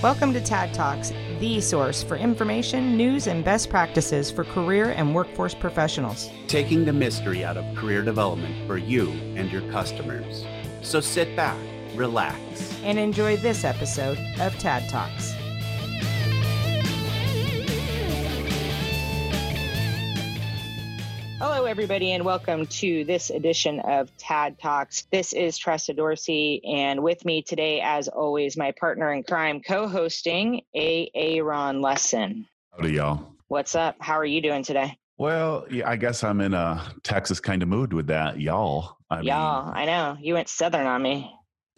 Welcome to TAD Talks, the source for information, news, and best practices for career and workforce professionals. Taking the mystery out of career development for you and your customers. So sit back, relax, and enjoy this episode of TAD Talks. Everybody, and welcome to this edition of TAD Talks. This is Tressa Dorsey, and with me today, as always, my partner in crime, co-hosting. Aaron Lesson. Howdy, y'all. What's up? How are you doing today? Well, yeah, I guess I'm in a Texas kind of mood with that, y'all. I y'all, mean, I know you went southern on me.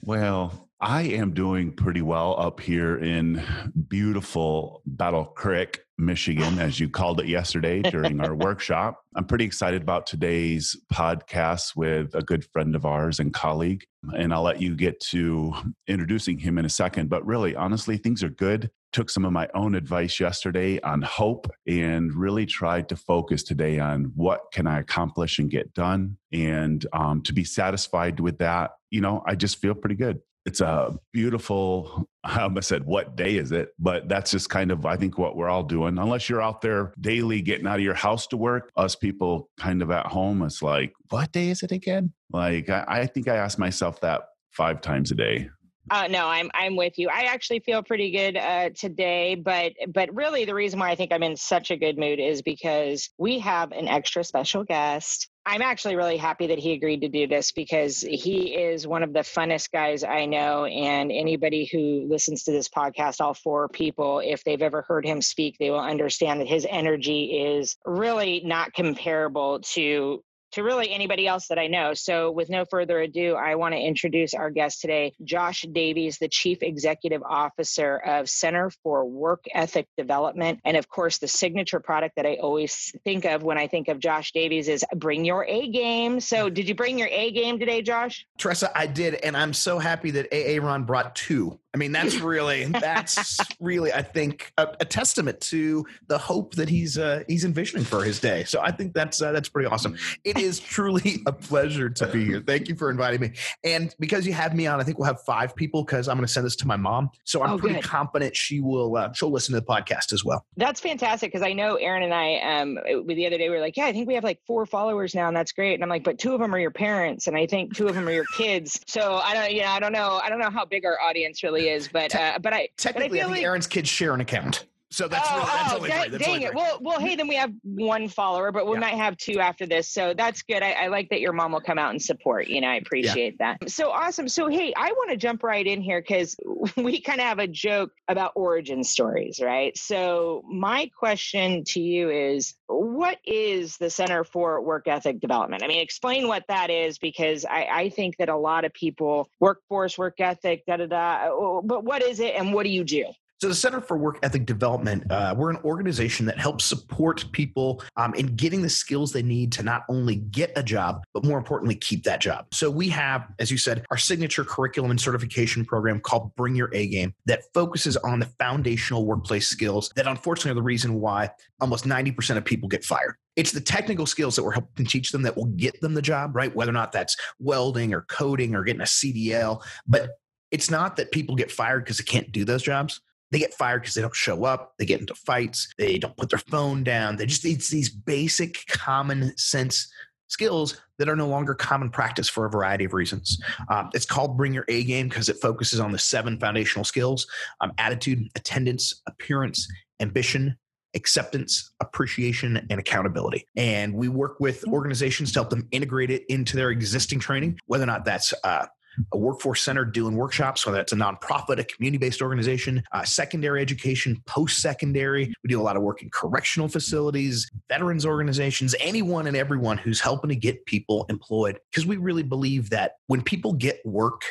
Well, I am doing pretty well up here in beautiful Battle Creek, Michigan, as you called it yesterday during our workshop. I'm pretty excited about today's podcast with a good friend of ours and colleague. And I'll let you get to introducing him in a second. But really, honestly, things are good. Took some of my own advice yesterday on hope and really tried to focus today on what can I accomplish and get done. And um, to be satisfied with that, you know, I just feel pretty good it's a beautiful i almost said what day is it but that's just kind of i think what we're all doing unless you're out there daily getting out of your house to work us people kind of at home it's like what day is it again like i, I think i ask myself that five times a day uh, no, I'm I'm with you. I actually feel pretty good uh, today, but but really the reason why I think I'm in such a good mood is because we have an extra special guest. I'm actually really happy that he agreed to do this because he is one of the funnest guys I know. And anybody who listens to this podcast, all four people, if they've ever heard him speak, they will understand that his energy is really not comparable to to really anybody else that I know. So, with no further ado, I want to introduce our guest today, Josh Davies, the Chief Executive Officer of Center for Work Ethic Development. And of course, the signature product that I always think of when I think of Josh Davies is Bring Your A Game. So, did you bring your A game today, Josh? Tressa, I did. And I'm so happy that AA Ron brought two. I mean, that's really, that's really, I think, a, a, testament to the hope that he's uh, he's envisioning for his day. So I think that's uh, that's pretty awesome. It is truly a pleasure to be here. Thank you for inviting me. And because you have me on, I think we'll have five people because I'm going to send this to my mom. So I'm oh, pretty good. confident she will uh, she'll listen to the podcast as well. That's fantastic because I know Aaron and I um the other day we were like, yeah, I think we have like four followers now, and that's great. And I'm like, but two of them are your parents, and I think two of them are your kids. So I don't, you know, I don't know, I don't know how big our audience really is, but uh, but I technically but I, I think like, Aaron's kids share an account. So that's oh, really, that's oh, only dang, That's dang only it. Well, well, hey, then we have one follower, but we yeah. might have two after this. So that's good. I, I, like that your mom will come out and support. You know, I appreciate yeah. that. So awesome. So hey, I want to jump right in here because we kind of have a joke about origin stories, right? So my question to you is, what is the Center for Work Ethic Development? I mean, explain what that is because I, I think that a lot of people workforce, work ethic, da da da. Uh, but what is it, and what do you do? So, the Center for Work Ethic Development, uh, we're an organization that helps support people um, in getting the skills they need to not only get a job, but more importantly, keep that job. So, we have, as you said, our signature curriculum and certification program called Bring Your A Game that focuses on the foundational workplace skills that unfortunately are the reason why almost 90% of people get fired. It's the technical skills that we're helping teach them that will get them the job, right? Whether or not that's welding or coding or getting a CDL. But it's not that people get fired because they can't do those jobs they get fired because they don't show up. They get into fights. They don't put their phone down. They just, it's these basic common sense skills that are no longer common practice for a variety of reasons. Um, it's called Bring Your A Game because it focuses on the seven foundational skills um, attitude, attendance, appearance, ambition, acceptance, appreciation, and accountability. And we work with organizations to help them integrate it into their existing training, whether or not that's uh, a workforce center doing workshops, whether that's a nonprofit, a community based organization, uh, secondary education, post secondary. We do a lot of work in correctional facilities, veterans organizations, anyone and everyone who's helping to get people employed. Because we really believe that when people get work,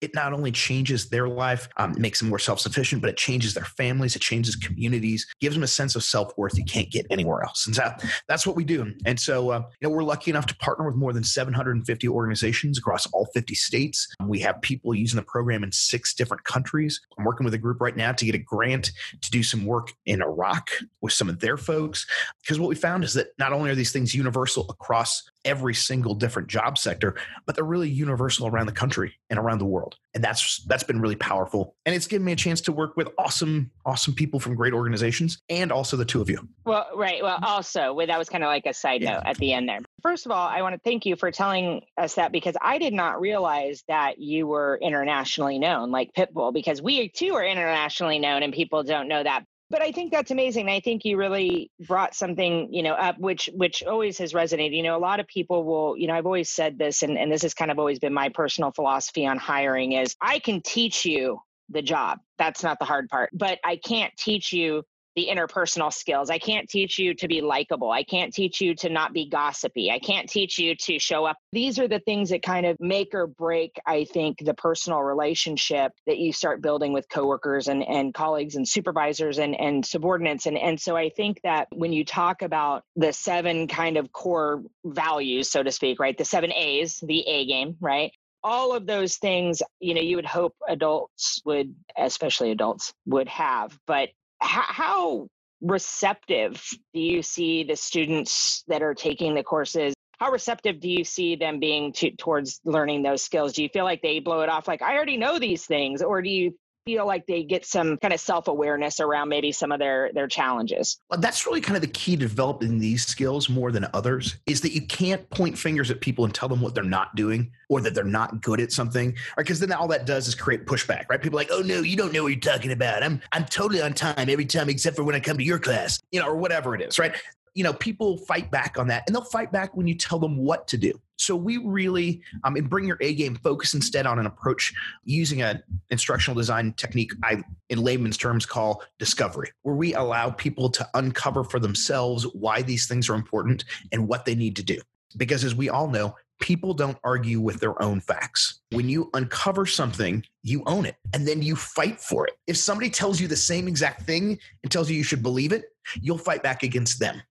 it not only changes their life, um, makes them more self sufficient, but it changes their families, it changes communities, gives them a sense of self worth you can't get anywhere else. And so that's what we do. And so, uh, you know, we're lucky enough to partner with more than 750 organizations across all 50 states. We have people using the program in six different countries. I'm working with a group right now to get a grant to do some work in Iraq with some of their folks. Because what we found is that not only are these things universal across every single different job sector, but they're really universal around the country and around the world. And that's that's been really powerful. And it's given me a chance to work with awesome, awesome people from great organizations and also the two of you. Well, right. Well, also, that was kind of like a side Yeah. note at the end there. First of all, I want to thank you for telling us that because I did not realize that you were internationally known, like Pitbull, because we too are internationally known and people don't know that. But I think that's amazing. I think you really brought something, you know, up which which always has resonated. You know, a lot of people will, you know, I've always said this, and, and this has kind of always been my personal philosophy on hiring is I can teach you the job. That's not the hard part. But I can't teach you the interpersonal skills. I can't teach you to be likable. I can't teach you to not be gossipy. I can't teach you to show up. These are the things that kind of make or break, I think, the personal relationship that you start building with coworkers and, and colleagues and supervisors and, and subordinates. And, and so I think that when you talk about the seven kind of core values, so to speak, right? The seven A's, the A game, right? all of those things you know you would hope adults would especially adults would have but how, receptive do you see the students that are taking the courses? How receptive do you see them being to, towards learning those skills? Do you feel like they blow it off like i already know these things or do you feel like they get some kind of self-awareness around maybe some of their their challenges. Well, that's really kind of the key to developing these skills more than others is that you can't point fingers at people and tell them what they're not doing or that they're not good at something because then all that does is create pushback right? People like oh no you don't know what you're talking about. I'm i'm totally on time every time except for when i come to your class you know or whatever it is right you know people fight back on that and they'll fight back when you tell them what to do. So we really um, and bring your a game focus instead on an approach using an instructional design technique i in layman's terms call discovery where we allow people to uncover for themselves why these things are important and what they need to do. Because as we all know people don't argue with their own facts. When you uncover something you own it and then you fight for it. If somebody tells you the same exact thing and tells you you should believe it you'll fight back against them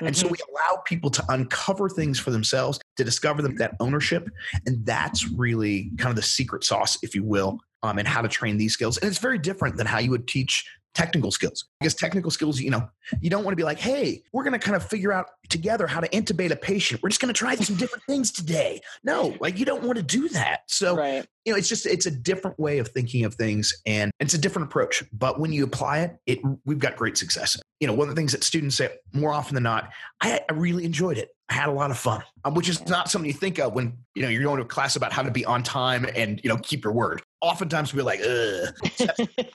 and so Mhm. we allow people to uncover things for themselves, to discover them, that ownership. And that's really kind of the secret sauce, if you will, um, and how to train these skills. And it's very different than how you would teach technical skills. Because technical skills, you know, you don't want to be like, hey, we're going to kind of figure out together how to intubate a patient. We're just going to try some different things today. No, like you don't want to do that. So right you know it's just it's a different way of thinking of things and it's a different approach but when you apply it it we've got great success you know one of the things that students say more often than not i, I really enjoyed it i had a lot of fun um, which is not something you think of when you know you're going to a class about how to be on time and you know keep your word oftentimes we're like Ugh.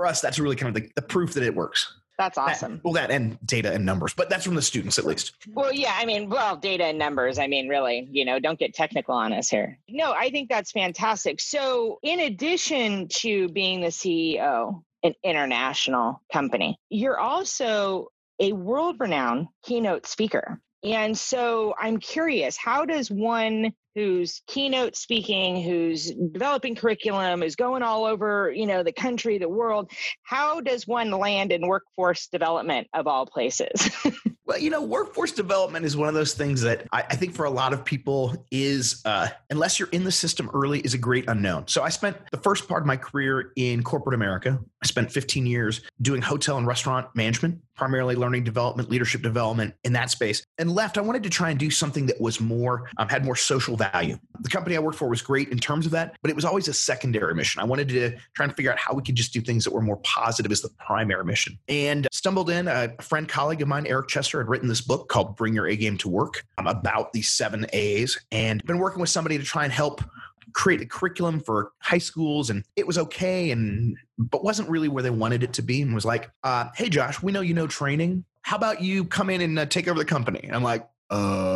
for us that's really kind of the, the proof that it works that's That- awesome well that and data and numbers but that's from the students at least Well, yeah, I mean, well, data and numbers. I mean, really, you know, don't get technical on us here. No, I think that's fantastic. So, in addition to being the CEO, an international company, you're also a world renowned keynote speaker. And so I'm curious, how does one who's keynote speaking, who's developing curriculum, who's going all over, you know, the country, the world, how does one land in workforce development of all places? Well, you know, workforce development is one of those things that I, I think for a lot of people is, uh, unless you're in the system early, is a great unknown. So I spent the first part of my career in corporate America. I spent 15 years doing hotel and restaurant management, primarily learning development, leadership development in that space. And left, I wanted to try and do something that was more, um, had more social value. The company I worked for was great in terms of that, but it was always a secondary mission. I wanted to try and figure out how we could just do things that were more positive as the primary mission. And stumbled in a friend, colleague of mine, Eric Chester, had written this book called Bring Your A Game to Work um, about these seven A's and been working with somebody to try and help create a curriculum for high schools and it was okay and but wasn't really where they wanted it to be and was like uh, hey josh we know you know training. How about you come in and uh, take over the company? And i'm like uh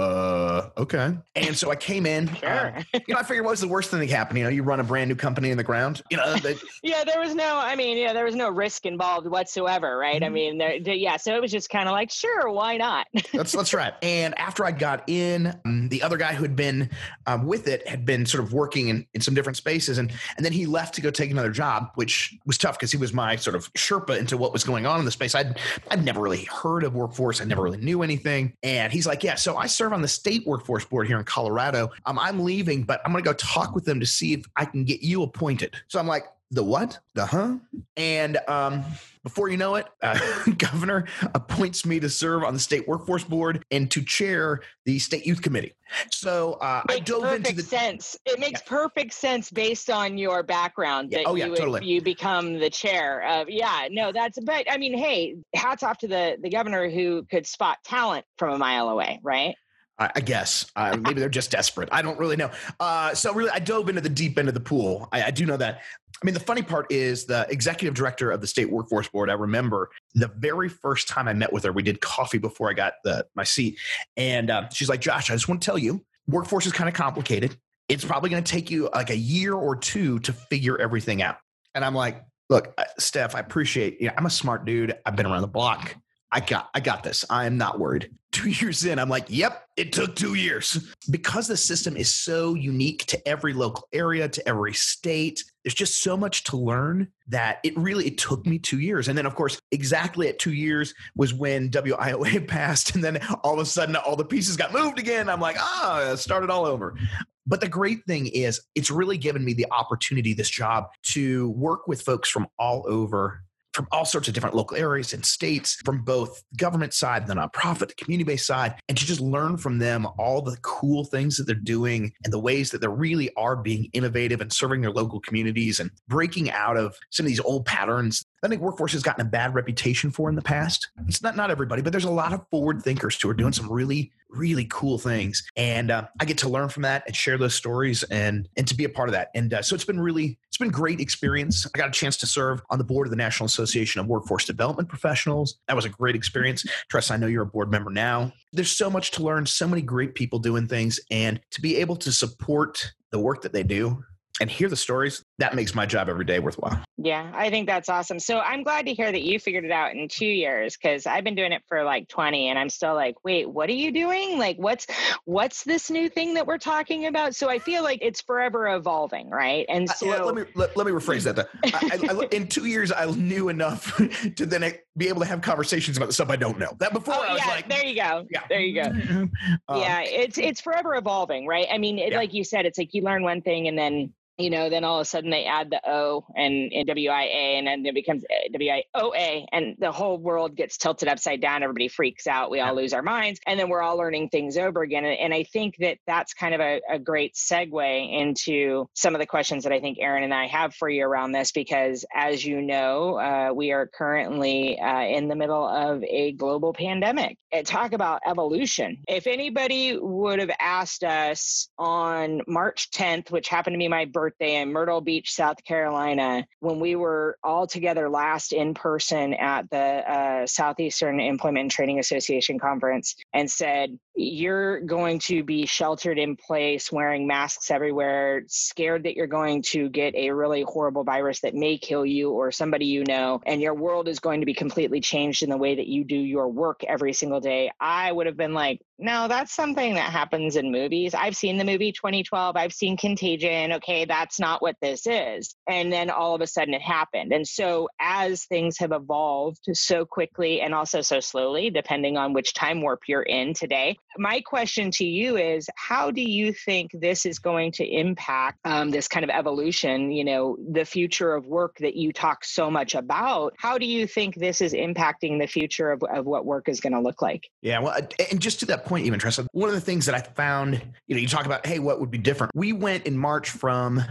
okay and so i came in uh, sure. you know i figured what was the worst thing that happened? you know you run a brand new company in the ground you know they, yeah, there was no, I mean, yeah, there was no risk involved whatsoever, right? I Mhm. mean, there, there- yeah, so it was just kind of like, sure, why not? That's that's right. And after I got in, um, the other guy who had been um, with it had been sort of working in, in some different spaces, and and then he left to go take another job, which was tough because he was my sort of Sherpa into what was going on in the space. I'd I'd never really heard of workforce. I never really knew anything. And he's like, yeah, so I serve on the state workforce board here in Colorado. Um, I'm leaving, but I'm going to go talk with them to see if I can get you appointed. So I'm like. the what? The huh? And um, before you know it, uh, governor appoints me to serve on the state workforce board and to chair the state youth committee. So uh, I dove perfect into the sense. It makes perfect sense based on your background Yeah, that oh, yeah, you would- totally. you become the chair of. Yeah, no, that's. But I mean, hey, hats off to the the governor who could spot talent from a mile away, right? I guess uh, maybe they're just desperate. I don't really know. Uh, so really, I dove into the deep end of the pool. I, I do know that. I mean, the funny part is the executive director of the state workforce board. I remember the very first time I met with her, we did coffee before I got the, my seat, and uh, she's like, "Josh, I just want to tell you, workforce is kind of complicated. It's probably going to take you like a year or two to figure everything out." And I'm like, "Look, uh, Steph, I appreciate. You know, I'm a smart dude. I've been around the block. I got I got this. I am not worried. Two years in, I'm like, yep, it took two years. Because the system is so unique to every local area, to every state, there's just so much to learn that it really it took me two years. And then of course, exactly at two years was when WIOA passed. And then all of a sudden all the pieces got moved again. I'm like, ah, oh, started all over. But the great thing is, it's really given me the opportunity, this job, to work with folks from all over from all sorts of different local areas and states from both government side, the nonprofit, the community based side, and to just learn from them all the cool things that they're doing and the ways that they really are being innovative and serving their local communities and breaking out of some of these old patterns. I think workforce has gotten a bad reputation for in the past. It's not not everybody, but there's a lot of forward thinkers who are doing some really really cool things, and uh, I get to learn from that and share those stories and and to be a part of that. And uh, so it's been really it's been a great experience. I got a chance to serve on the board of the National Association of Workforce Development Professionals. That was a great experience. Tressa, I know you're a board member now. There's so much to learn, so many great people doing things, and to be able to support the work that they do and hear the stories, that makes my job every day worthwhile. Yeah, I think that's awesome. So I'm glad to hear that you figured it out in two years because I've been doing it for like 20 and I'm still like, wait, what are you doing? Like what's what's this new thing that we're talking about? So I feel like it's forever evolving, right? And so let, let me let, let me rephrase that. Though. I, I, I, in two years, I knew enough to then be able to have conversations about the stuff I don't know. That before Oh I was yeah, like, there you go. yeah. There you go. Um, yeah, it's it's forever evolving, right? I mean, it, Yeah. like you said, it's like you learn one thing and then you know, then all of a sudden they add the O and, and WIA and then it becomes uh, WIOA and the whole world gets tilted upside down. Everybody freaks out. We all lose our minds and then we're all learning things over again. And, and I think that that's kind of a, a great segue into some of the questions that I think Aaron and I have for you around this because as you know, uh, we are currently uh, in the middle of a global pandemic. And talk about evolution. If anybody would have asked us on March 10th, which happened to be my birthday in Myrtle Beach, South Carolina, when we were all together last in person at the uh, Southeastern Employment and Training Association conference, and said, You're going to be sheltered in place, wearing masks everywhere, scared that you're going to get a really horrible virus that may kill you or somebody you know, and your world is going to be completely changed in the way that you do your work every single day. I would have been like, no, that's something that happens in movies. I've seen the movie 2012. I've seen Contagion. Okay, that's not what this is. And then all of a sudden it happened. And so, as things have evolved so quickly and also so slowly, depending on which time warp you're in today, my question to you is how do you think this is going to impact um, this kind of evolution? You know, the future of work that you talk so much about. How do you think this is impacting the future of, of what work is going to look like? Yeah, well, and just to that point, even Tressa, one of the things that I found, you know, you talk about, hey, what would be different? We went in March from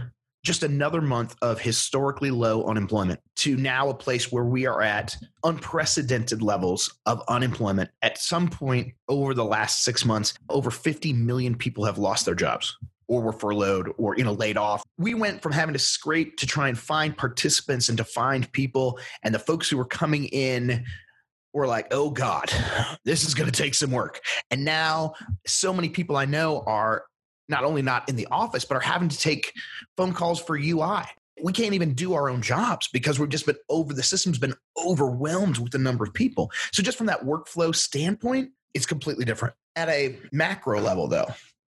just another month of historically low unemployment to now a place where we are at unprecedented levels of unemployment. At some point over the last six months, over 50 million people have lost their jobs or were furloughed or you know laid off we went from having to scrape to try and find participants and to find people and the folks who were coming in were like oh god this is going to take some work and now so many people i know are not only not in the office but are having to take phone calls for ui we can't even do our own jobs because we've just been over the system's been overwhelmed with the number of people. So just from that workflow standpoint it's completely different. At a macro level though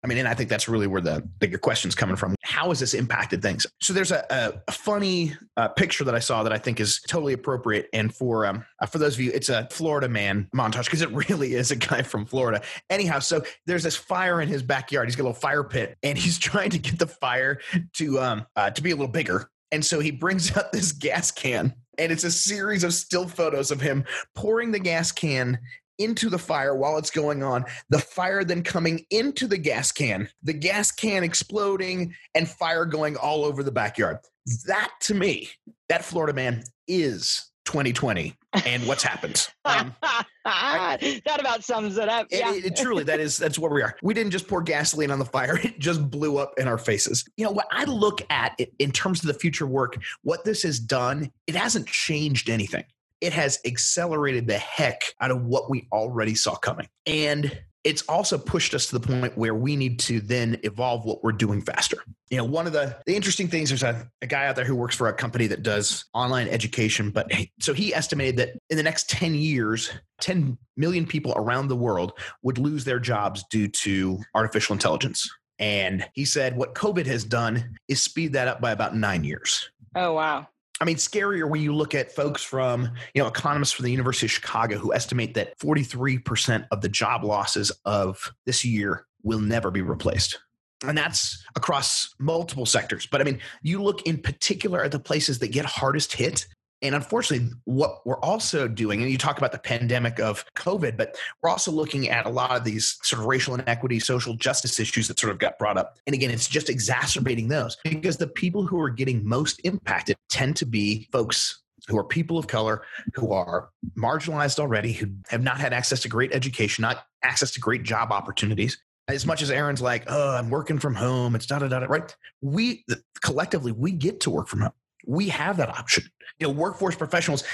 I mean, and I think that's really where the, the your question's coming from. How has this impacted things? So there's a, a, a funny uh, picture that I saw that I think is totally appropriate. And for um, uh, for those of you, it's a Florida man montage because it really is a guy from Florida. Anyhow, so there's this fire in his backyard. He's got a little fire pit, and he's trying to get the fire to um uh, to be a little bigger. And so he brings out this gas can, and it's a series of still photos of him pouring the gas can into the fire while it's going on, the fire then coming into the gas can, the gas can exploding, and fire going all over the backyard. That to me, that Florida man is 2020 and what's happened. Um, that about sums it up. Yeah. It, it, truly, that is that's where we are. We didn't just pour gasoline on the fire; it just blew up in our faces. You know, what I look at it in terms of the future work, what this has done, it hasn't changed anything it has accelerated the heck out of what we already saw coming. And it's also pushed us to the point where we need to then evolve what we're doing faster. You know, one of the, the interesting things, there's a, a guy out there who works for a company that does online education, but so he estimated that in the next 10 years, 10 million people around the world would lose their jobs due to artificial intelligence. And he said what COVID has done is speed that up by about nine years. Oh, wow. I mean, scarier when you look at folks from, you know, economists from the University of Chicago who estimate that 43% of the job losses of this year will never be replaced. And that's across multiple sectors. But I mean, you look in particular at the places that get hardest hit and unfortunately, what we're also doing, and you talk about the pandemic of COVID, but we're also looking at a lot of these sort of racial inequity, social justice issues that sort of got brought up. And again, it's just exacerbating those because the people who are getting most impacted tend to be folks who are people of color, who are marginalized already, who have not had access to great education, not access to great job opportunities. As much as Aaron's like, oh, I'm working from home, it's da da da, right? We collectively, we get to work from home we have that option. You know, workforce professionals,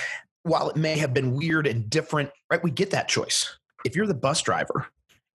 while it may have been weird and different, right? We get that choice. If you're the bus driver,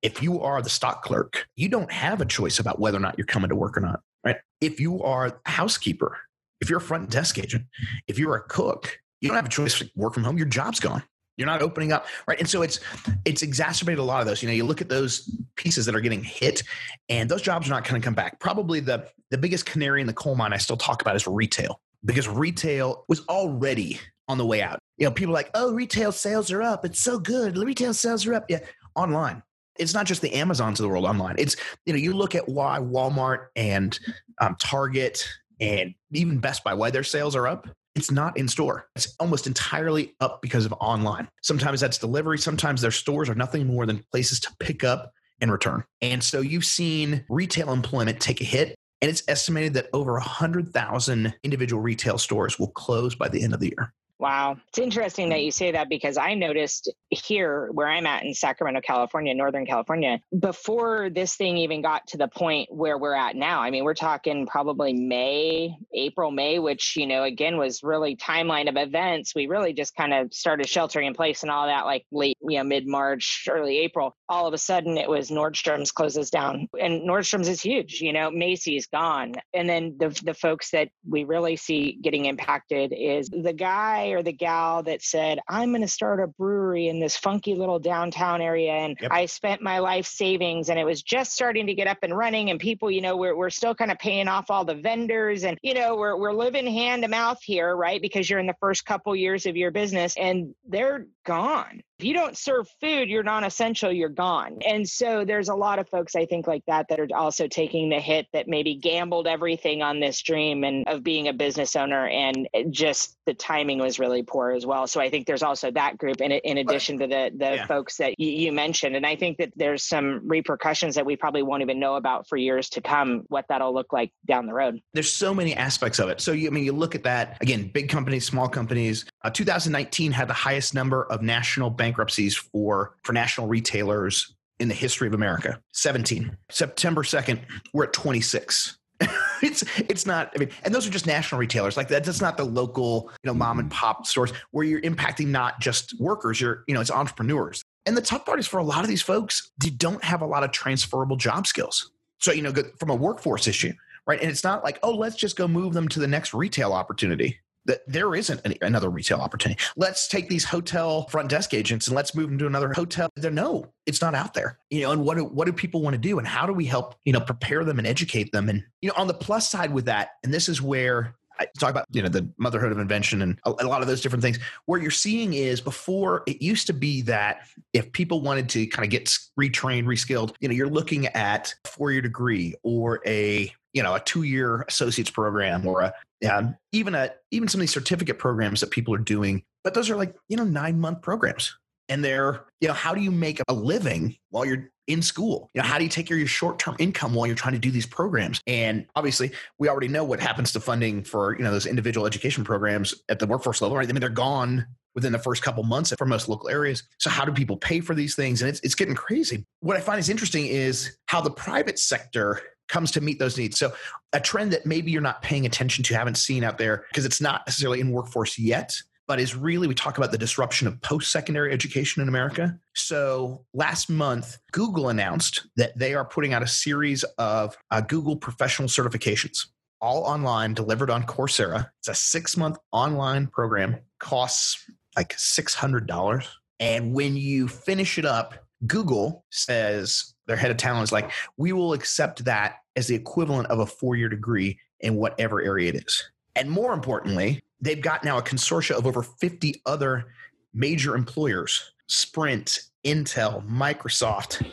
if you are the stock clerk, you don't have a choice about whether or not you're coming to work or not, right? If you are a housekeeper, if you're a front desk agent, if you're a cook, you don't have a choice to work from home. Your job's gone. You're not opening up, right? And so it's it's exacerbated a lot of those. You know, you look at those pieces that are getting hit, and those jobs are not going to come back. Probably the the biggest canary in the coal mine I still talk about is retail because retail was already on the way out. You know, people like, oh, retail sales are up. It's so good. Retail sales are up. Yeah, online. It's not just the Amazons of the world online. It's, you know, you look at why Walmart and um, Target and even Best Buy, why their sales are up. It's not in store. It's almost entirely up because of online. Sometimes that's delivery. Sometimes their stores are nothing more than places to pick up and return. And so you've seen retail employment take a hit and it's estimated that over 100,000 individual retail stores will close by the end of the year. Wow. It's interesting that you say that because I noticed here where I'm at in Sacramento, California, Northern California, before this thing even got to the point where we're at now. I mean, we're talking probably May, April, May, which, you know, again was really timeline of events. We really just kind of started sheltering in place and all that like late, you know, mid March, early April. All of a sudden it was Nordstrom's closes down. And Nordstrom's is huge, you know, Macy's gone. And then the the folks that we really see getting impacted is the guy or the gal that said, I'm going to start a brewery in this funky little downtown area. And yep. I spent my life savings and it was just starting to get up and running. And people, you know, we're, we're still kind of paying off all the vendors and, you know, we're, we're living hand to mouth here, right? Because you're in the first couple years of your business and they're gone if you don't serve food, you're non essential, you're gone. And so there's a lot of folks, I think, like that, that are also taking the hit that maybe gambled everything on this dream and of being a business owner. And just the timing was really poor as well. So I think there's also that group in, in addition to the, the yeah. folks that you, you mentioned. And I think that there's some repercussions that we probably won't even know about for years to come, what that'll look like down the road. There's so many aspects of it. So, you, I mean, you look at that again, big companies, small companies. Uh, 2019 had the highest number of national bank bankruptcies for for national retailers in the history of America. 17. September 2nd, we're at 26. it's it's not I mean and those are just national retailers like that that's not the local you know mom and pop stores where you're impacting not just workers you're you know it's entrepreneurs and the tough part is for a lot of these folks they don't have a lot of transferable job skills so you know from a workforce issue right and it's not like oh let's just go move them to the next retail opportunity that there isn't any, another retail opportunity. Let's take these hotel front desk agents and let's move them to another hotel. There, no, it's not out there. You know, and what do, what do people want to do, and how do we help you know prepare them and educate them? And you know, on the plus side with that, and this is where I talk about you know the motherhood of invention and a, a, lot of those different things. Where you're seeing is before it used to be that if people wanted to kind of get retrained, reskilled, you know, you're looking at four year degree or a you know a two year associate's program or a um, even a even some of these certificate programs that people are doing, but those are like you know nine month programs. And they're you know how do you make a living while you're in school? You know how do you take care of your short-term income while you're trying to do these programs? And obviously we already know what happens to funding for you know those individual education programs at the workforce level right? I mean they're gone within the first couple months for most local areas. So how do people pay for these things? And it's, it's getting crazy. What i find is interesting is how the private sector comes to meet those needs. So a trend that maybe you're not paying attention to, haven't seen out there because it's not necessarily in workforce yet, but is really we talk about the disruption of post-secondary education in America. So last month, Google announced that they are putting out a series of uh, Google professional certifications, all online, delivered on Coursera. It's a six-month online program, costs like six hundred dollars, and when you finish it up, Google says their head of talent is like, we will accept that as the equivalent of a four-year degree in whatever area it is. And more importantly, they've got now a consortia of over 50 other major employers Sprint, Intel, Microsoft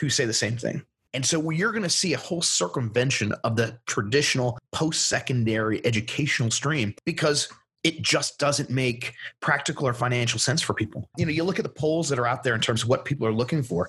who say the same thing. And so you're going to see a whole circumvention of the traditional post secondary educational stream because it just doesn't make practical or financial sense for people. You know, you look at the polls that are out there in terms of what people are looking for.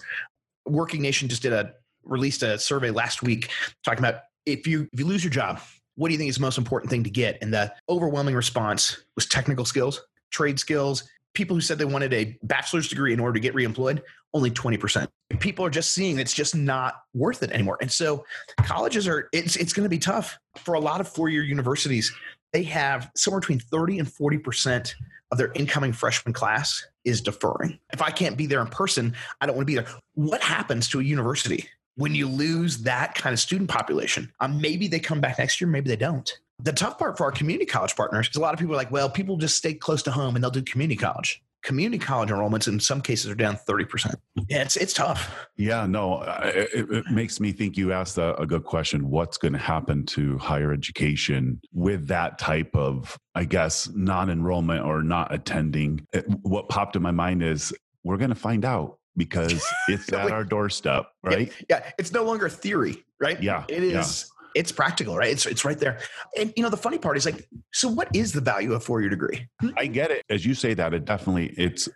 Working Nation just did a released a survey last week talking about if you if you lose your job, what do you think is the most important thing to get? And the overwhelming response was technical skills, trade skills. People who said they wanted a bachelor's degree in order to get reemployed, only 20%. People are just seeing it's just not worth it anymore. And so colleges are, it's, it's going to be tough for a lot of four year universities. They have somewhere between 30 and 40% of their incoming freshman class is deferring. If I can't be there in person, I don't want to be there. What happens to a university when you lose that kind of student population. Um, maybe they come back next year, maybe they don't. The tough part for our community college partners is a lot of people are like, well, people just stay close to home and they'll do community college. Community college enrollments in some cases are down 30%. Yeah, it's, it's tough. Yeah, no, it, it makes me think you asked a, a good question. What's going to happen to higher education with that type of, I guess, non enrollment or not attending? It, what popped in my mind is we're going to find out because it's at our doorstep, right? Yeah, yeah, it's no longer theory, right? Yeah, it is. Yeah. It's practical, right? It's it's right there. And you know, the funny part is like, so what is the value of four year degree? Hmm? I get it. As you say that, it definitely it's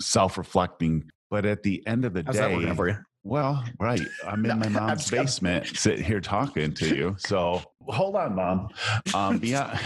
self reflecting. But at the end of the How's day, for you? Well, right. I'm in my mom's basement sitting here talking to you. So hold on, mom. Um, beyond,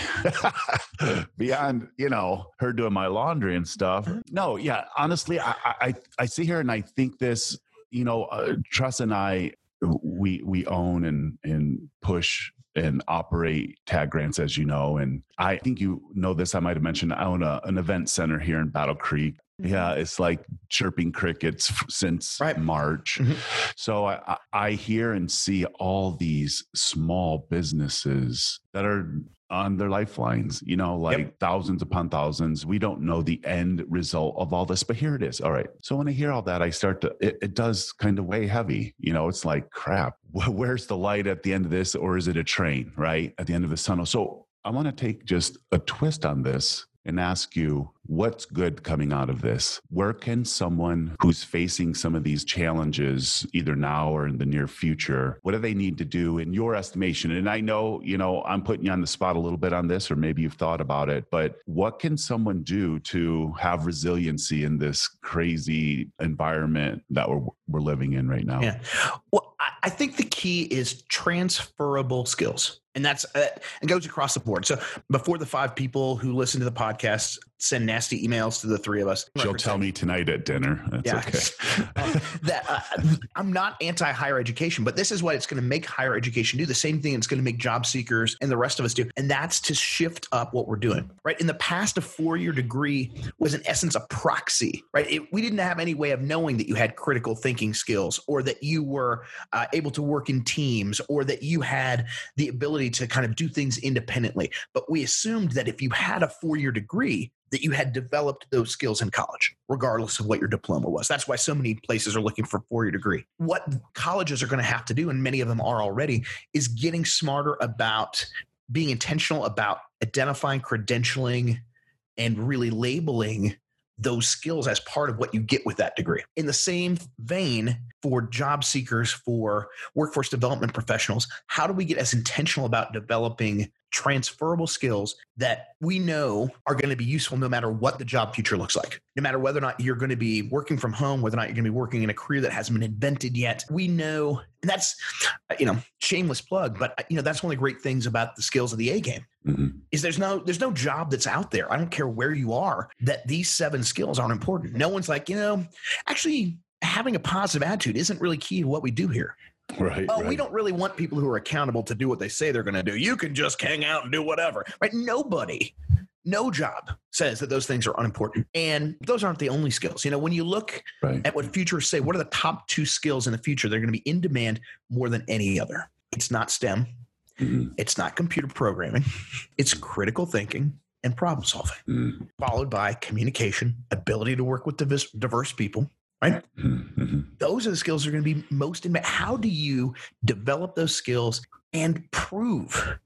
beyond, you know, her doing my laundry and stuff. No, yeah. Honestly, I, I, I see here and I think this, you know, uh, Tressa and I, we, we own and, and push and operate tag grants as you know and i think you know this i might have mentioned i own a, an event center here in battle creek yeah, mm-hmm. it's like chirping crickets since right. March. Mm-hmm. So I, I hear and see all these small businesses that are on their lifelines, you know, like yep. thousands upon thousands. We don't know the end result of all this, but here it is. All right. So when I hear all that, I start to, it, it does kind of weigh heavy. You know, it's like, crap, where's the light at the end of this? Or is it a train, right? At the end of the tunnel. So I want to take just a twist on this and ask you what's good coming out of this? Where can someone who's facing some of these challenges, either now or in the near future, what do they need to do in your estimation? And I know, you know, I'm putting you on the spot a little bit on this, or maybe you've thought about it, but what can someone do to have resiliency in this crazy environment that we're, we're living in right now? Yeah. Well, I think the key is transferable skills and that's uh, and goes across the board. So before the five people who listen to the podcast send nasty emails to the three of us. She'll tell me tonight at dinner. That's yeah. okay. uh, that uh, I'm not anti higher education, but this is what it's going to make higher education do. The same thing it's going to make job seekers and the rest of us do, and that's to shift up what we're doing. Right in the past, a four year degree was in essence a proxy. Right, it, we didn't have any way of knowing that you had critical thinking skills, or that you were uh, able to work in teams, or that you had the ability to kind of do things independently. But we assumed that if you had a four year degree, that you had developed those skills in college, regardless of what your diploma was. That's why so many places are looking for four year degree. What colleges are going to have to do, and many of them are already, is getting smarter about being intentional about identifying, credentialing, and really labeling those skills as part of what you get with that degree. In the same vein, for job seekers, for workforce development professionals, how do we get as intentional about developing transferable skills that we know are going to be useful no matter what the job future looks like. No matter whether or not you're going to be working from home, whether or not you're going to be working in a career that hasn't been invented yet. We know, and that's, you know, shameless plug, but you know, that's one of the great things about the skills of the A game. Mm-hmm. Is there's no there's no job that's out there. I don't care where you are that these seven skills aren't important. No one's like, you know, actually having a positive attitude isn't really key to what we do here. Right. Oh, right. we don't really want people who are accountable to do what they say they're going to do. You can just hang out and do whatever. Right? Nobody, no job says that those things are unimportant. And those aren't the only skills. You know, when you look right. at what futurists say, what are the top two skills in the future? They're going to be in demand more than any other. It's not STEM. Mm-hmm. It's not computer programming. It's critical thinking and problem solving, mm-hmm. followed by communication, ability to work with diverse people, right? Mm-hmm. Those are the skills that are going to be most in. How do you develop those skills and prove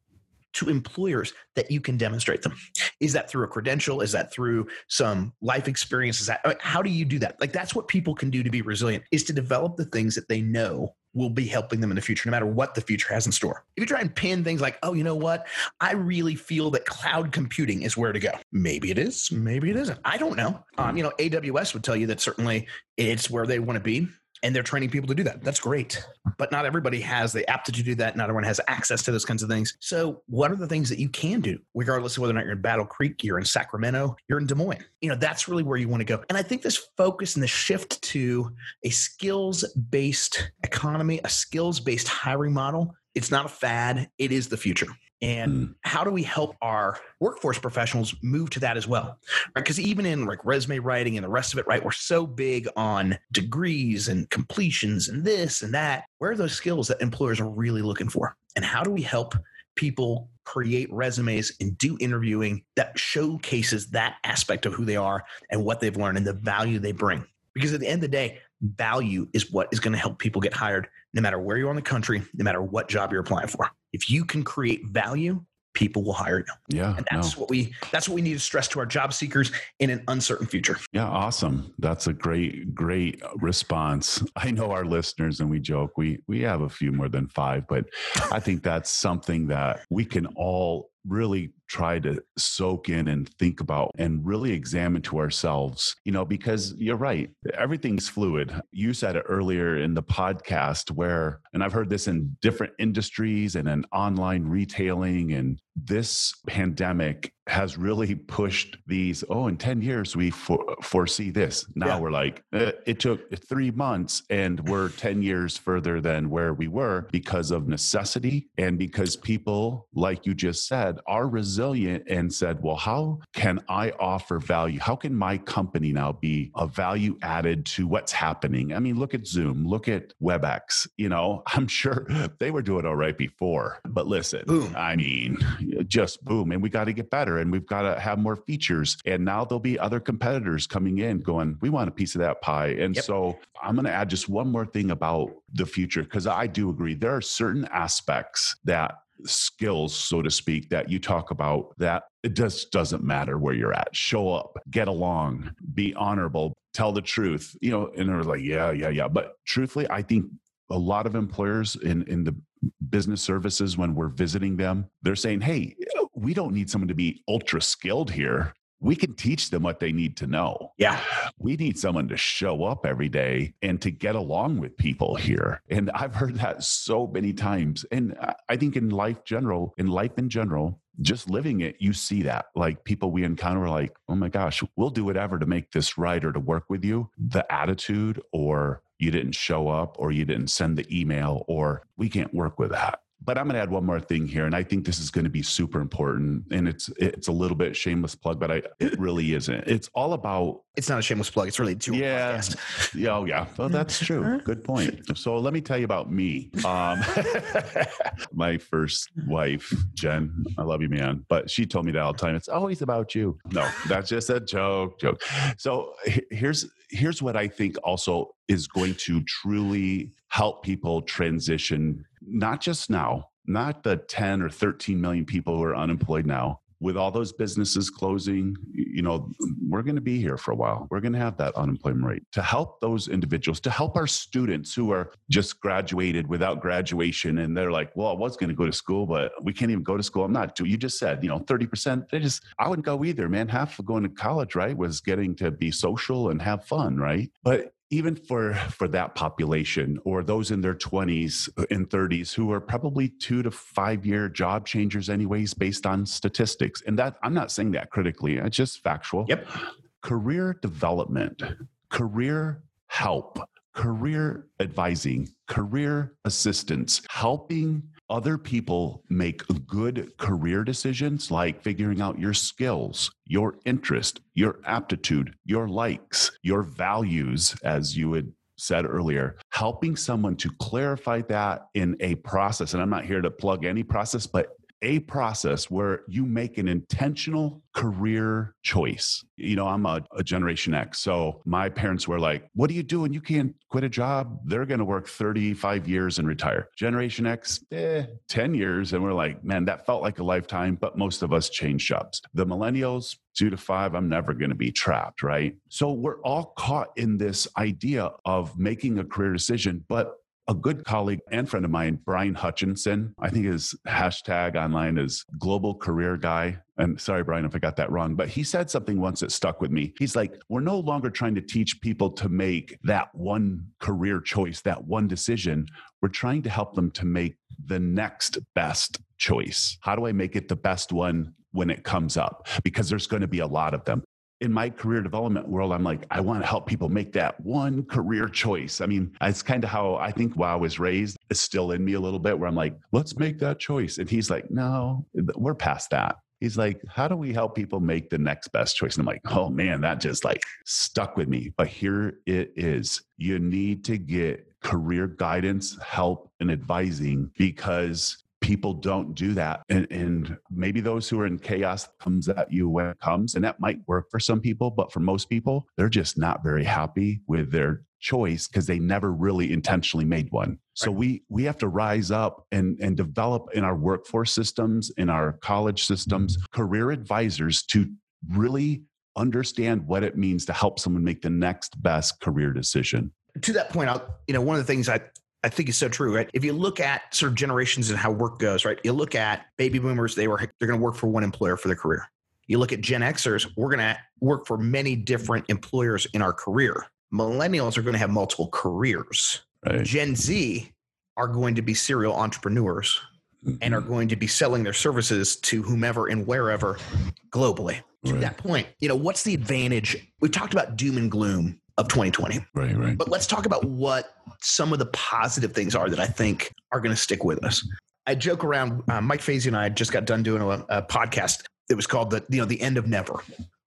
to employers that you can demonstrate them? Is that through a credential? Is that through some life experience? Is that how do you do that? Like that's what people can do to be resilient is to develop the things that they know will be helping them in the future, no matter what the future has in store. If you try and pin things like, oh, you know what? I really feel that cloud computing is where to go. Maybe it is, maybe it isn't. I don't know. Um, you know, AWS would tell you that certainly it's where they want to be and they're training people to do that. That's great. But not everybody has the aptitude to do that. Not everyone has access to those kinds of things. So, what are the things that you can do, regardless of whether or not you're in Battle Creek, you're in Sacramento, you're in Des Moines? You know, that's really where you want to go. And I think this focus and the shift to a skills based economy, a skills based hiring model, it's not a fad, it is the future and mm. how do we help our workforce professionals move to that as well? Right because even in like resume writing and the rest of it right we're so big on degrees and completions and this and that. Where are those skills that employers are really looking for? And how do we help people create resumes and do interviewing that showcases that aspect of who they are and what they've learned and the value they bring? Because at the end of the day value is what is going to help people get hired no matter where you are in the country no matter what job you're applying for if you can create value people will hire you. Yeah. And that's no. what we that's what we need to stress to our job seekers in an uncertain future. Yeah, awesome. That's a great great response. I know our listeners and we joke we we have a few more than 5, but I think that's something that we can all really try to soak in and think about and really examine to ourselves, you know, because you're right, everything's fluid. You said it earlier in the podcast where, and I've heard this in different industries and in online retailing and this pandemic has really pushed these oh in 10 years we for, foresee this now yeah. we're like eh, it took three months and we're 10 years further than where we were because of necessity and because people like you just said are resilient and said well how can i offer value how can my company now be a value added to what's happening i mean look at zoom look at webex you know i'm sure they were doing all right before but listen boom. i mean just boom. And we got to get better and we've got to have more features. And now there'll be other competitors coming in going, we want a piece of that pie. And yep. so I'm going to add just one more thing about the future because I do agree there are certain aspects that skills so to speak that you talk about that it just doesn't matter where you're at. Show up get along be honorable tell the truth you know and they're like yeah yeah yeah. But truthfully i think a lot of employers in in the business services when we're visiting them they're saying hey we don't need someone to be ultra skilled here we can teach them what they need to know. Yeah. We need someone to show up every day and to get along with people here. And I've heard that so many times. And I think in life general, in life in general, just living it, you see that. Like people we encounter are like, oh my gosh, we'll do whatever to make this right or to work with you. The attitude or you didn't show up or you didn't send the email or we can't work with that but I'm going to add one more thing here, and I think this is going to be super important. And it's it's a little bit shameless plug, but I it really isn't. It's all about. It's not a shameless plug. It's really to yeah, yeah, oh yeah. Well, that's true. Good point. So let me tell you about me. Um, my first wife, Jen. I love you, man. But she told me that all the time. It's always about you. No, that's just a joke. Joke. So here's here's what I think also is going to truly help people transition, not just now, not the 10 or 13 million people who are unemployed now, with all those businesses closing, you know, we're going to be here for a while. We're going to have that unemployment rate to help those individuals, to help our students who are just graduated without graduation. And they're like, well, I was going to go to school, but we can't even go to school. I'm not, you just said, you know, 30%. They just, I wouldn't go either, man. Half of going to college, right, was getting to be social and have fun, right? But even for for that population or those in their 20s uh, and 30s who are probably 2 to 5 year job changers anyways based on statistics and that I'm not saying that critically it's just factual Yep. career development career help career advising career assistance helping other people make good career decisions like figuring out your skills, your interest, your aptitude, your likes, your values, as you had said earlier, helping someone to clarify that in a process. And I'm not here to plug any process, but a process where you make an intentional career choice. You know, I'm a, a, Generation X. So my parents were like, What are you doing? You can't quit a job. They're going to work 35 years and retire. Generation X, eh, 10 years. And we're like, Man, that felt like a lifetime, but most of us change jobs. The millennials, two to five, I'm never going to be trapped, right? So we're all caught in this idea of making a career decision, but a good colleague and friend of mine, Brian Hutchinson. I think his hashtag online is global career guy. And sorry, Brian, if I got that wrong, but he said something once that stuck with me. He's like, we're no longer trying to teach people to make that one career choice, that one decision. We're trying to help them to make the next best choice. How do I make it the best one when it comes up? Because there's going to be a lot of them in my career development world, I'm like, I want to help people make that one career choice. I mean, it's kind of how I think while I was raised, is still in me a little bit where I'm like, let's make that choice. And he's like, no, we're past that. He's like, how do we help people make the next best choice? And I'm like, oh man, that just like stuck with me. But here it is. You need to get career guidance, help, and advising because people don't do that. And, and, maybe those who are in chaos comes at you when it comes and that might work for some people but for most people they're just not very happy with their choice because they never really intentionally made one. So right. we we have to rise up and and develop in our workforce systems in our college systems mm-hmm. career advisors to really understand what it means to help someone make the next best career decision. To that point out you know one of the things i I think is so true, right? If you look at sort of generations and how work goes, right? You look at baby boomers, they were they're going to work for one employer for their career. You look at Gen Xers, we're going to work for many different employers in our career. Millennials are going to have multiple careers. Right. Gen Z are going to be serial entrepreneurs mm-hmm. and are mm-hmm. going to be selling their services to whomever and wherever globally. To right. that point, you know, what's the advantage? We've talked about doom and gloom of 2020. Right, right. But let's talk about what some of the positive things are that I think are going to stick with us. I joke around. Uh, Mike Fazy and I just got done doing a, a podcast. It was called the you know the end of never.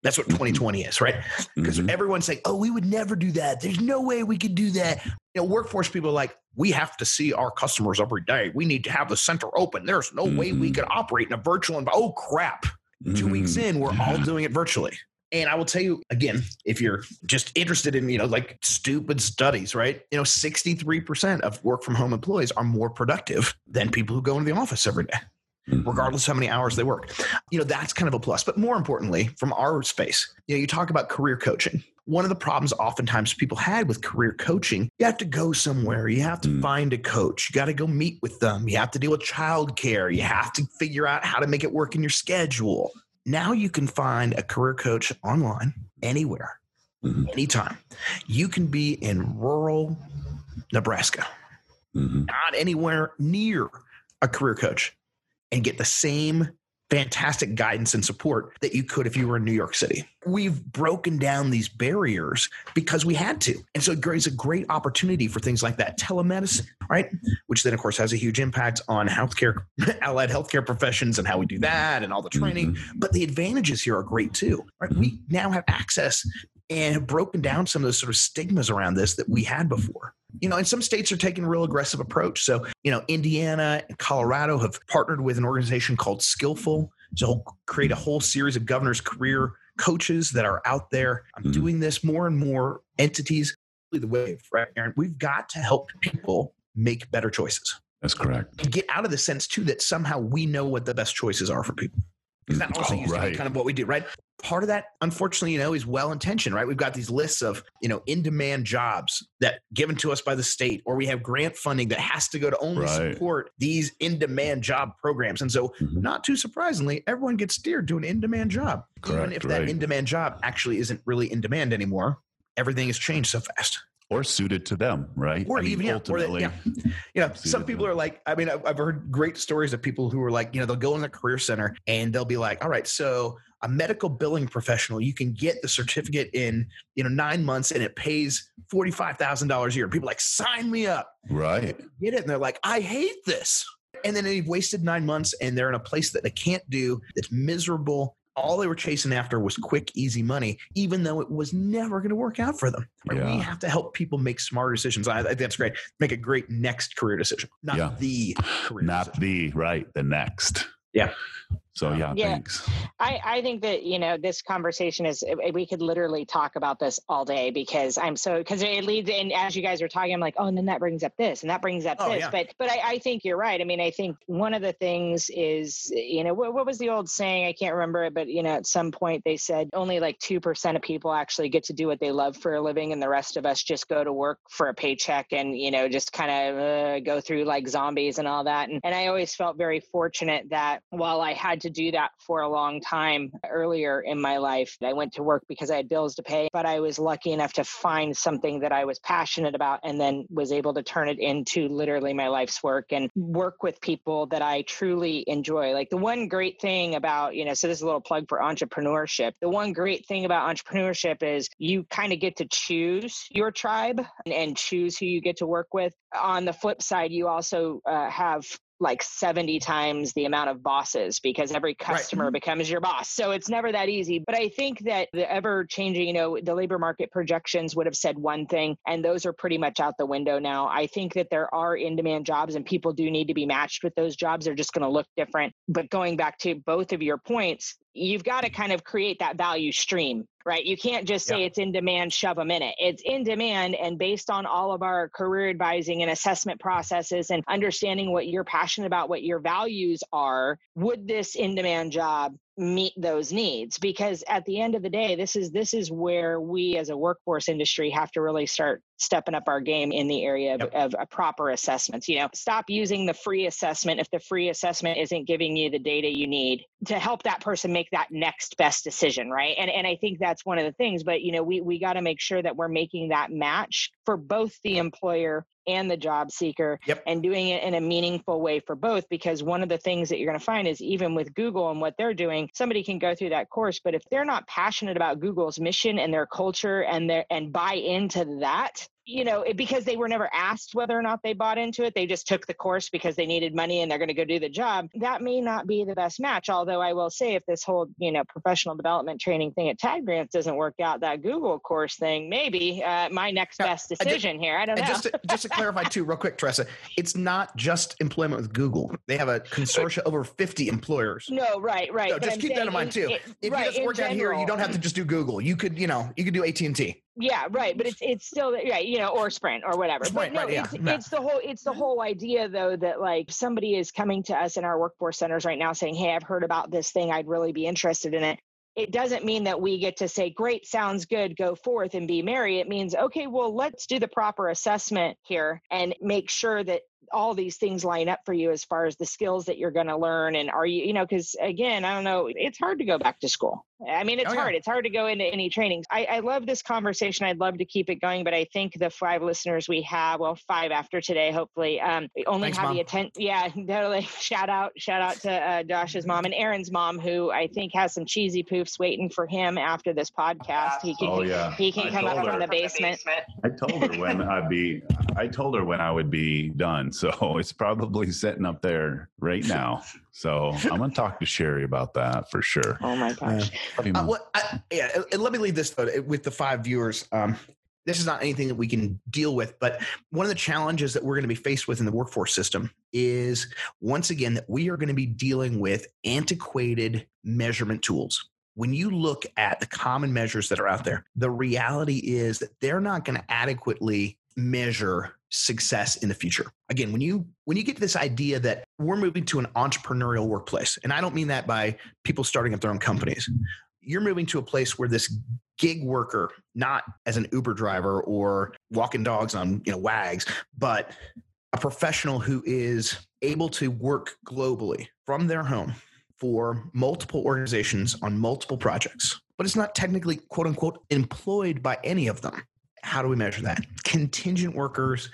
That's what 2020 mm-hmm. is, right? Because mm-hmm. everyone's saying, "Oh, we would never do that. There's no way we could do that." You know, workforce people are like, "We have to see our customers every day. We need to have the center open. There's no mm-hmm. way we mm-hmm. could operate in a virtual environment." Oh crap! 2 weeks mm-hmm. in, we're all doing it virtually. And I will tell you again, if you're just interested in, you know, like stupid studies, right? You know, 63% of work from home employees are more productive than people who go into the office every day, mm-hmm. regardless how many hours they work. You know, that's kind of a plus. But more importantly, from our space, you know, you talk about career coaching. One of the problems oftentimes people had with career coaching, you have to go somewhere, you have to mm. find a coach, you got to go meet with them, you have to deal with childcare, you have to figure out how to make it work in your schedule now you can find a career coach online anywhere, mm-hmm. anytime. You can be in rural Nebraska, mm-hmm. not anywhere near a career coach, and get the same fantastic guidance and support that you could if you were in New York City. We've broken down these barriers because we had to. And so it's a great opportunity for things like that. Telemedicine, right? Which then, of course, has a huge impact on healthcare, allied healthcare professions and how we do that and all the training. Mm-hmm. But the advantages here are great too, right? We mm-hmm. now have access and have broken down some of those sort of stigmas around this that we had before. You know, and some states are taking a real aggressive approach. So, you know, Indiana and Colorado have partnered with an organization called Skillful to create a whole series of governors' career coaches that are out there. I'm mm-hmm. doing this more and more entities. The wave, right, Aaron? We've got to help people make better choices. That's correct. Get out of the sense too that somehow we know what the best choices are for people. because that also Oh, used to right. be kind of what we do, right? Part of that, unfortunately, you know, is well intentioned, right? We've got these lists of, you know, in demand jobs that given to us by the state, or we have grant funding that has to go to only Right. support these in demand job programs. And so, Mhm. not too surprisingly, everyone gets steered to an in demand job, even Correct, if that in demand job actually isn't really in demand anymore. Everything has changed so fast. Or suited to them, right? Or I mean, even, yeah, or they- ultimately, yeah. You know, some people deal. are like, I mean, I've I've heard great stories of people who are like, you know, they'll go in the career center and they'll be like, all right, so a medical billing professional, you can get the certificate in, you know, nine months and it pays $45,000 a year. People are like, sign me up, right. get it. And they're like, I hate this. And then they've wasted nine months and they're in a place that they can't do, that's miserable. All they were chasing after was quick, easy money, even though it was never going to work out for them. Right? We have to help people make smarter decisions. I, I think that's great. Make a great next career decision, not Yeah. the career Not decision. the right, the next. Yeah. So yeah, Yeah. thanks. I, I think that you know this conversation is eh, we could literally talk about this all day because I'm so because it leads and as you guys are talking I'm like oh and then that brings up this and that brings up Oh, this yeah. but but I, I think you're right I mean I think one of the things is you know what, what was the old saying I can't remember it but you know at some point they said only like two percent of people actually get to do what they love for a living and the rest of us just go to work for a paycheck and you know just kind of uh, go through like zombies and all that and, and I always felt very fortunate that while I had to do that for a long time earlier in my life. I went to work because I had bills to pay, but I was lucky enough to find something that I was passionate about and then was able to turn it into literally my life's work and work with people that I truly enjoy. Like the one great thing about, you know, so this is a little plug for entrepreneurship. The one great thing about entrepreneurship is you kind of get to choose your tribe and, and choose who you get to work with. On the flip side, you also uh, have like 70 times the amount of bosses because every customer mm-hmm. becomes your boss. So it's never that easy. But I think that the ever changing, you know, the labor market projections would have said one thing, and those are pretty much out the window now. I think that there are in demand jobs and people do need to be matched with those jobs. They're just going to look different. But going back to both of your points, you've got to kind of create that value stream right? You can't just say it's in demand shove them in it. It's in demand and based on all of our career advising and assessment processes and understanding what you're passionate about what your values are would this in demand job meet those needs because at the end of the day this is this is where we as a workforce industry have to really start stepping up our game in the area of, Yep. of uh, proper assessments you know stop using the free assessment if the free assessment isn't giving you the data you need to help that person make that next best decision right and and i think that's one of the things but you know we we got to make sure that we're making that match for both the employer and the job seeker Yep. and doing it in a meaningful way for both because one of the things that you're going to find is even with google and what they're doing somebody can go through that course but if they're not passionate about google's mission and their culture and their and buy into that you know it, because they were never asked whether or not they bought into it they just took the course because they needed money and they're going to go do the job that may not be the best match although i will say if this whole you know professional development training thing at TAD Grants doesn't work out that google course thing maybe uh, my next Yeah, best decision here i don't know just to, just to clarify too, real quick, Tressa, it's not just employment with Google. They have a consortia over 50 employers. no right right So just keep that in mind too. it- If right, you just in work out here, you don't have to just do Google. You could, you know, you could do AT and T. Yeah, right. But it's it's still right, you know, or Sprint or whatever. Sprint, but no, right, yeah, it's, yeah. it's the whole it's the whole idea though that like somebody is coming to us in our workforce centers right now saying, "Hey, I've heard about this thing. I'd really be interested in it." It doesn't mean that we get to say, "Great, sounds good. Go forth and be merry." It means, "Okay, well, let's do the proper assessment here and make sure that all these things line up for you as far as the skills that you're going to learn and are you you know because again i don't know it's hard to go back to school i mean it's Oh, yeah. hard it's hard to go into any trainings I, I love this conversation i'd love to keep it going but i think the five listeners we have well five after today hopefully, um, only Thanks, have Mom. the atten- yeah totally shout out shout out to uh, josh's mom and aaron's mom who i think has some cheesy poofs waiting for him after this podcast he can Oh, yeah. he can I come up told from the basement I told her when I'd be. I told her when I would be done. So it's probably sitting up there right now. So I'm gonna talk to Sherry about that for sure. oh my gosh Love Uh, Mom. what, I, yeah, and- and let me leave this though with the five viewers. Um, this is not anything that we can deal with, but one of the challenges that we're going to be faced with in the workforce system is once again that we are going to be dealing with antiquated measurement tools. When you look at the common measures that are out there, the reality is that they're not going to adequately measure success in the future. Again, when you when you get to this idea that we're moving to an entrepreneurial workplace, and I don't mean that by people starting up their own companies. You're moving to a place where this gig worker, not as an Uber driver or walking dogs on, you know, wags, but a professional who is able to work globally from their home for multiple organizations on multiple projects, but it's not technically quote unquote employed by any of them. How do we measure that? Contingent workers,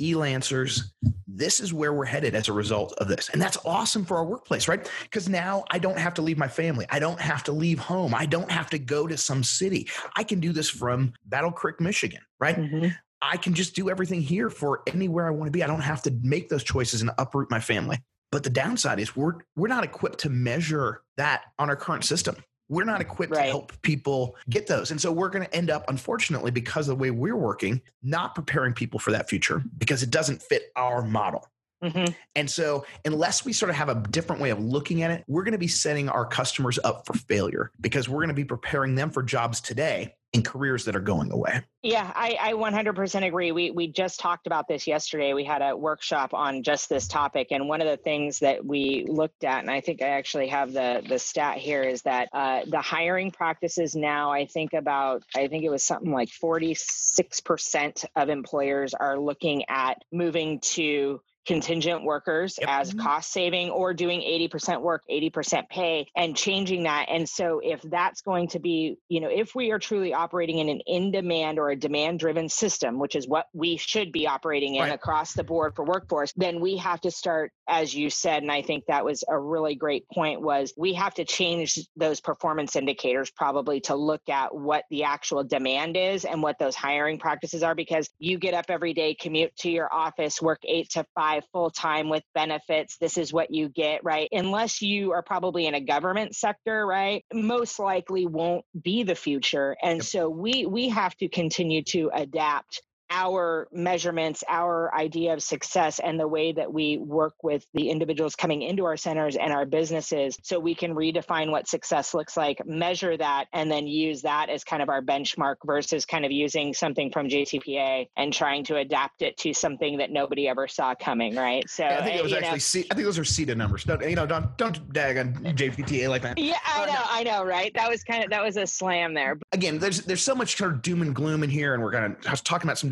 e-lancers, this is where we're headed as a result of this. And that's awesome for our workplace, right? Because now I don't have to leave my family. I don't have to leave home. I don't have to go to some city. I can do this from Battle Creek, Michigan, right? Mm-hmm. I can just do everything here for anywhere I want to be. I don't have to make those choices and uproot my family. But the downside is we're we're not equipped to measure that on our current system. We're not equipped right. to help people get those. And so we're going to end up, unfortunately, because of the way we're working, not preparing people for that future because it doesn't fit our model. Mm-hmm. And so, unless we sort of have a different way of looking at it, we're going to be setting our customers up for failure because we're going to be preparing them for jobs today in careers that are going away. Yeah, I, I 100% agree. We we just talked about this yesterday. We had a workshop on just this topic, and one of the things that we looked at, and I think I actually have the the stat here, is that uh, the hiring practices now. I think about I think it was something like 46% of employers are looking at moving to contingent workers yep. as mm-hmm. cost saving or doing 80% work 80% pay and changing that and so if that's going to be you know if we are truly operating in an in demand or a demand driven system which is what we should be operating in right. across the board for workforce then we have to start as you said and i think that was a really great point was we have to change those performance indicators probably to look at what the actual demand is and what those hiring practices are because you get up every day commute to your office work 8 to 5 full time with benefits. This is what you get, right? Unless you are probably in a government sector, right? Most likely won't be the future. And so we we have to continue to adapt our measurements, our idea of success, and the way that we work with the individuals coming into our centers and our businesses so we can redefine what success looks like, measure that, and then use that as kind of our benchmark versus kind of using something from JTPA and trying to adapt it to something that nobody ever saw coming, right? So yeah, I think it was actually C, I think those are CETA numbers. Don't, you know, don't don't dag on JPTA like that. Yeah, I know, uh, I know, right? That was kind of that was a slam there. Again, there's there's so much kind of doom and gloom in here, and we're gonna I was talking about some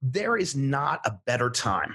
there is not a better time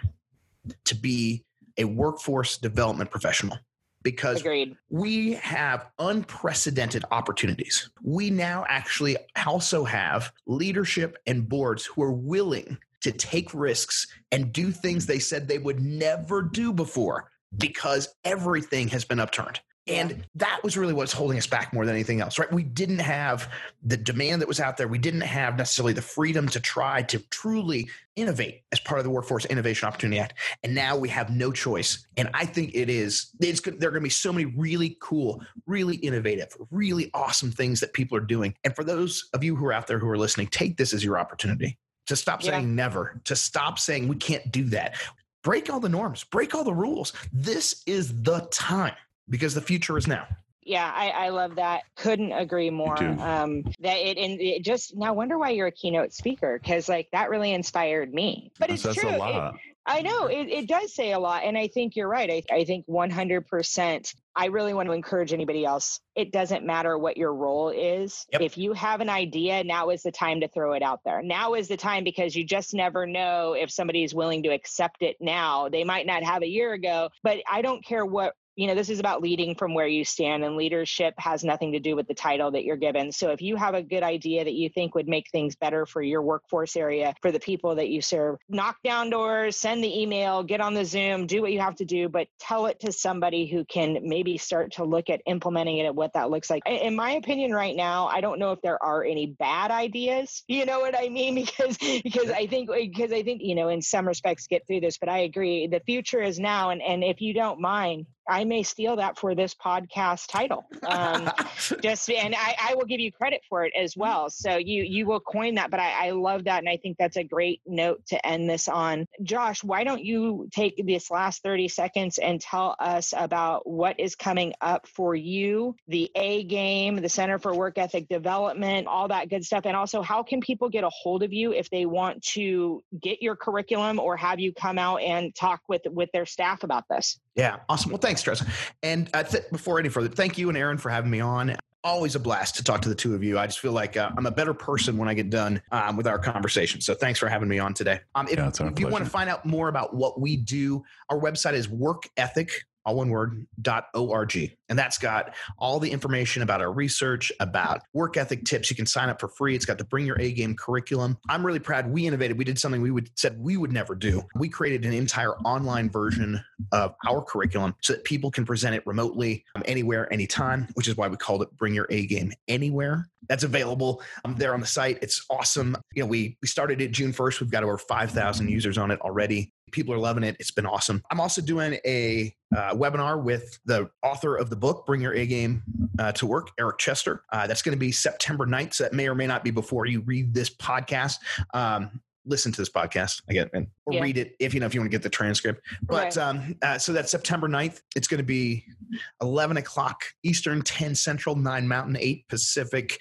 to be a workforce development professional because Agreed. we have unprecedented opportunities. We now actually also have leadership and boards who are willing to take risks and do things they said they would never do before because everything has been upturned. And that was really what's holding us back more than anything else, right? We didn't have the demand that was out there. We didn't have necessarily the freedom to try to truly innovate as part of the Workforce Innovation Opportunity Act. And now we have no choice. And I think it is, it's, there are going to be so many really cool, really innovative, really awesome things that people are doing. And for those of you who are out there who are listening, take this as your opportunity to stop saying never, to stop saying we can't do that. Break all the norms, break all the rules. This is the time because the future is now. Yeah, I, I love that. Couldn't agree more. Um, that it and it just now wonder why you're a keynote speaker because like that really inspired me. But it's true. It, I know it, it does say a lot, and I think you're right. I, I think 100. percent I really want to encourage anybody else. It doesn't matter what your role is. Yep. If you have an idea, now is the time to throw it out there. Now is the time because you just never know if somebody is willing to accept it now. They might not have a year ago, but I don't care what you know, this is about leading from where you stand, and leadership has nothing to do with the title that you're given. So if you have a good idea that you think would make things better for your workforce area, for the people that you serve, knock down doors, send the email, get on the Zoom, do what you have to do, but tell it to somebody who can maybe start to look at implementing it and what that looks like. In my opinion, right now, I don't know if there are any bad ideas. You know what I mean? Because because I think because I think you know in some respects get through this, but I agree the future is now, and and if you don't mind, I may steal that for this podcast title. Um, just and I, I, will give you credit for it as well. So you you will coin that, but I, I love that, and I think that's a great note to end this on. Josh, why don't you take this last thirty seconds and tell us about what is coming up for you, the A game, the Center for Work Ethic Development, all that good stuff, and also how can people get a hold of you if they want to get your curriculum or have you come out and talk with with their staff about this? Yeah, awesome. Well, thanks, Tressa. And uh, th- before any further, thank you and Aaron for having me on. Always a blast to talk to the two of you. I just feel like uh, I'm a better person when I get done um, with our conversation. So thanks for having me on today. Um, if, Yeah, if you want to find out more about what we do, our website is Work Ethic all one word, dot org. And that's got all the information about our research, about work ethic tips. You can sign up for free. It's got the Bring Your A Game curriculum. I'm really proud we innovated. We did something we would said we would never do. We created an entire online version of our curriculum so that people can present it remotely, um, anywhere, anytime, which is why we called it Bring Your A Game Anywhere. That's available um, there on the site. It's awesome. You know, we we started it June 1st. We've got over 5,000 users on it already. People are loving it. It's been awesome. I'm also doing a uh, webinar with the author of the book, Bring Your A Game uh, to Work, Eric Chester. Uh, that's going to be September 9th. So that may or may not be before you read this podcast. Um, listen to this podcast again and or Yeah. read it if you know if you want to get the transcript but Right. um uh, so that's september 9th it's going to be 11 o'clock eastern 10 central 9 mountain 8 pacific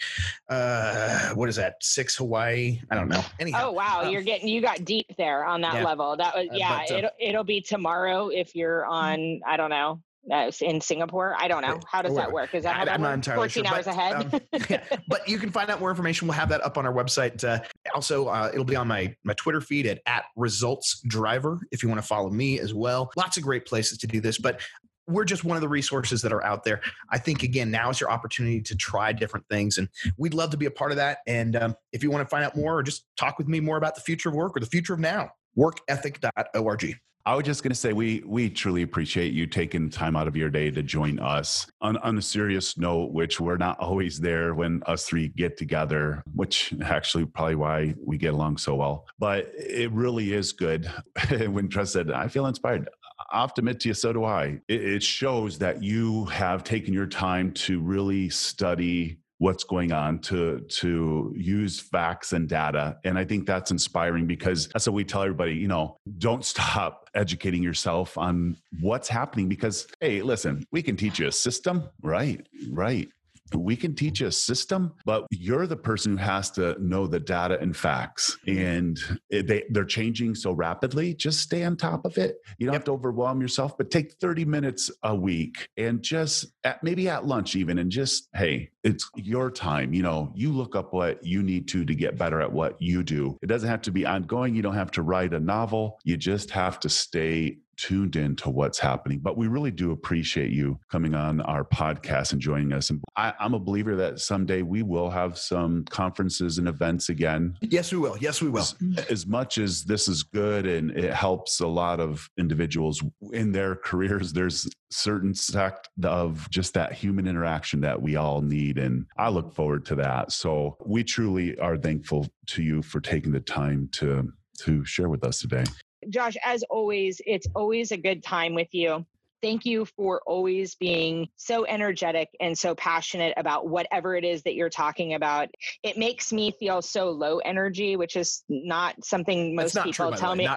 uh what is that 6 hawaii i don't know anyhow Oh wow, um, you're getting you got deep there on that yeah. level. That was Uh, yeah. but, uh, it'll it'll be tomorrow if you're on. I don't know. Uh, in Singapore, I don't know. How does that work? Is that how I- that I'm not entirely 14 sure, hours but, ahead. um, yeah, but you can find out more information. We'll have that up on our website. Uh, also, uh, it'll be on my my Twitter feed at at Results Driver if you want to follow me as well. Lots of great places to do this, but we're just one of the resources that are out there. I think again, now is your opportunity to try different things, and we'd love to be a part of that. And um, if you want to find out more or just talk with me more about the future of work or the future of now, workethic.org. I was just going to say we we truly appreciate you taking time out of your day to join us. On, on a serious note, which we're not always there when us three get together, which actually probably why we get along so well. But it really is good. when Tress said, "I feel inspired," I have to admit to you, so do I. It, it shows that you have taken your time to really study what's going on to to use facts and data. And i think that's inspiring because that's what we tell everybody you know don't stop educating yourself on what's happening because hey listen we can teach you a system. Right right we can teach you a system, but you're the person who has to know the data and facts. And they, they're changing so rapidly. Just stay on top of it. You don't have to overwhelm yourself, but take 30 minutes a week and just at, maybe at lunch, even, and just, hey, it's your time. You know, you look up what you need to to get better at what you do. It doesn't have to be ongoing. You don't have to write a novel. You just have to stay tuned in to what's happening. But we really do appreciate you coming on our podcast and joining us. And I, I'm a believer that someday we will have some conferences and events again. Yes, we will. Yes, we will. As, as much as this is good and it helps a lot of individuals in their careers, there's certain sect of just that human interaction that we all need. And I look forward to that. So we truly are thankful to you for taking the time to to share with us today. Josh, as always, it's always a good time with you. Thank you for always being so energetic and so passionate about whatever it is that you're talking about. It makes me feel so low energy, which is not something most not people true, tell me.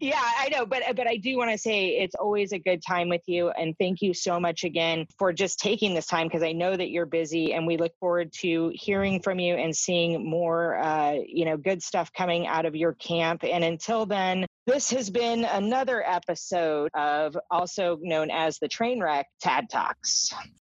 Yeah, I know, but but I do want to say it's always a good time with you, and thank you so much again for just taking this time because I know that you're busy, and we look forward to hearing from you and seeing more, uh, you know, good stuff coming out of your camp. And until then, this has been another episode of also known as the Trainwreck Tad Talks.